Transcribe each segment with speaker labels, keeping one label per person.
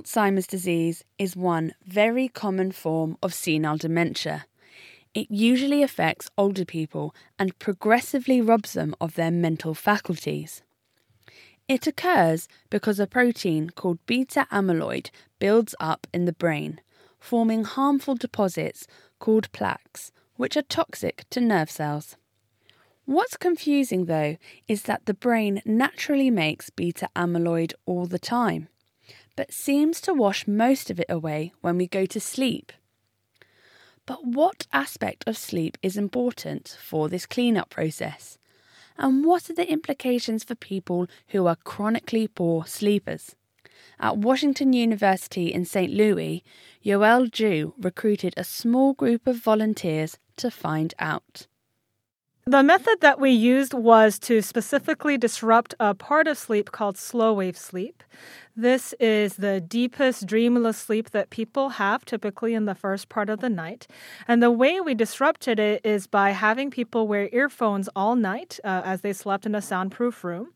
Speaker 1: Alzheimer's disease is one very common form of senile dementia. It usually affects older people and progressively robs them of their mental faculties. It occurs because a protein called beta amyloid builds up in the brain, forming harmful deposits called plaques, which are toxic to nerve cells. What's confusing though is that the brain naturally makes beta amyloid all the time, but seems to wash most of it away when we go to sleep. But what aspect of sleep is important for this cleanup process? And what are the implications for people who are chronically poor sleepers? At Washington University in St. Louis, Yo-El Ju recruited a small group of volunteers to find out.
Speaker 2: The method that we used was to specifically disrupt a part of sleep called slow wave sleep. This is the deepest dreamless sleep that people have typically in the first part of the night. And the way we disrupted it is by having people wear earphones all night uh, as they slept in a soundproof room.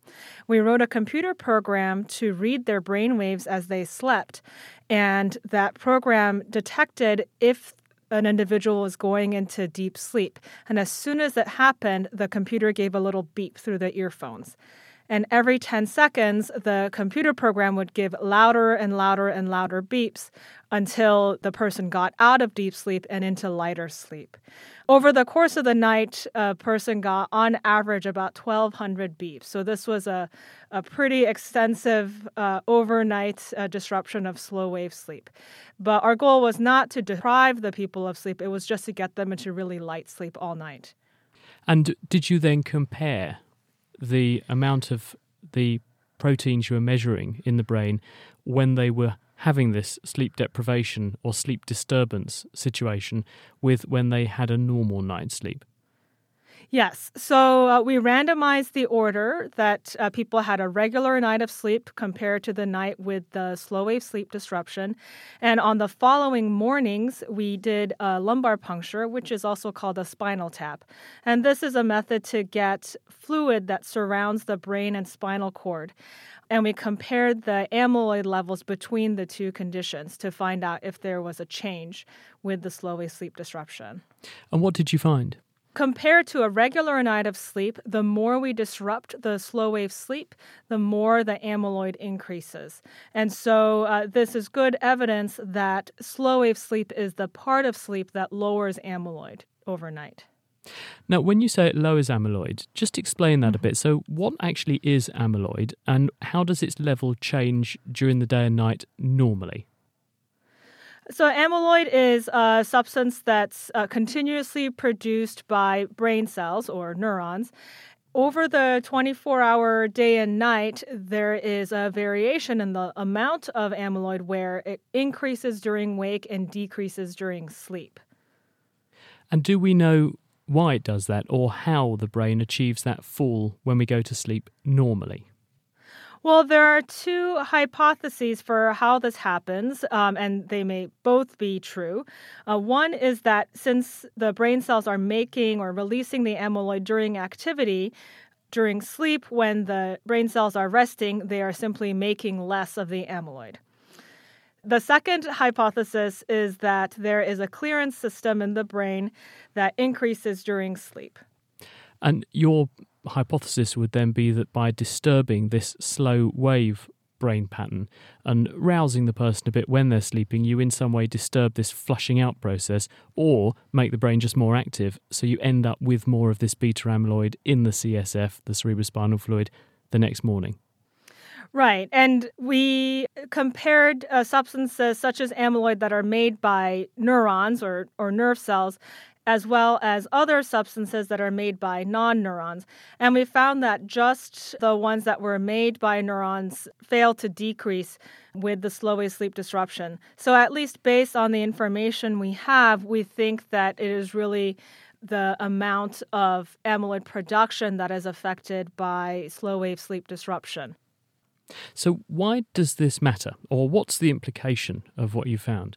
Speaker 2: We wrote a computer program to read their brain waves as they slept. And that program detected if an individual was going into deep sleep. And as soon as it happened, the computer gave a little beep through the earphones. And every 10 seconds, the computer program would give louder and louder and louder beeps until the person got out of deep sleep and into lighter sleep. Over the course of the night, a person got on average about 1,200 beeps. So this was a, a pretty extensive uh, overnight uh, disruption of slow wave sleep. But our goal was not to deprive the people of sleep, it was just to get them into really light sleep all night.
Speaker 3: And did you then compare the amount of the proteins you were measuring in the brain when they were having this sleep deprivation or sleep disturbance situation with when they had a normal night's sleep?
Speaker 2: Yes. So uh, we randomized the order that uh, people had a regular night of sleep compared to the night with the slow wave sleep disruption. And on the following mornings, we did a lumbar puncture, which is also called a spinal tap. And this is a method to get fluid that surrounds the brain and spinal cord. And we compared the amyloid levels between the two conditions to find out if there was a change with the slow wave sleep disruption.
Speaker 3: And what did you find?
Speaker 2: Compared to a regular night of sleep, the more we disrupt the slow wave sleep, the more the amyloid increases. And so, uh, this is good evidence that slow wave sleep is the part of sleep that lowers amyloid overnight.
Speaker 3: Now, when you say it lowers amyloid, just explain that mm-hmm. a bit. So, what actually is amyloid and how does its level change during the day and night normally?
Speaker 2: So, amyloid is a substance that's uh, continuously produced by brain cells or neurons. Over the 24 hour day and night, there is a variation in the amount of amyloid where it increases during wake and decreases during sleep.
Speaker 3: And do we know why it does that or how the brain achieves that fall when we go to sleep normally?
Speaker 2: Well, there are two hypotheses for how this happens, um, and they may both be true. Uh, one is that since the brain cells are making or releasing the amyloid during activity, during sleep, when the brain cells are resting, they are simply making less of the amyloid. The second hypothesis is that there is a clearance system in the brain that increases during sleep.
Speaker 3: And your hypothesis would then be that by disturbing this slow wave brain pattern and rousing the person a bit when they're sleeping, you in some way disturb this flushing out process or make the brain just more active. So you end up with more of this beta amyloid in the CSF, the cerebrospinal fluid, the next morning.
Speaker 2: Right. And we compared uh, substances such as amyloid that are made by neurons or, or nerve cells as well as other substances that are made by non neurons. And we found that just the ones that were made by neurons failed to decrease with the slow wave sleep disruption. So, at least based on the information we have, we think that it is really the amount of amyloid production that is affected by slow wave sleep disruption.
Speaker 3: So, why does this matter, or what's the implication of what you found?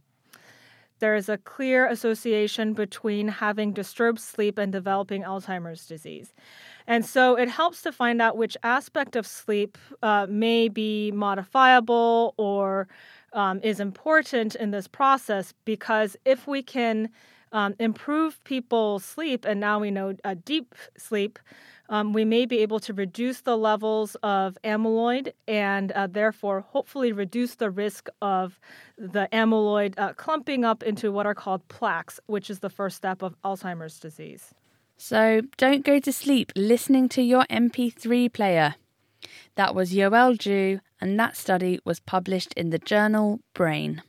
Speaker 2: there is a clear association between having disturbed sleep and developing Alzheimer's disease. And so it helps to find out which aspect of sleep uh, may be modifiable or um, is important in this process because if we can um, improve people's sleep, and now we know a deep sleep, um, we may be able to reduce the levels of amyloid and uh, therefore hopefully reduce the risk of the amyloid uh, clumping up into what are called plaques, which is the first step of Alzheimer's disease.
Speaker 1: So don't go to sleep listening to your MP3 player. That was Yo-El Ju, and that study was published in the journal Brain.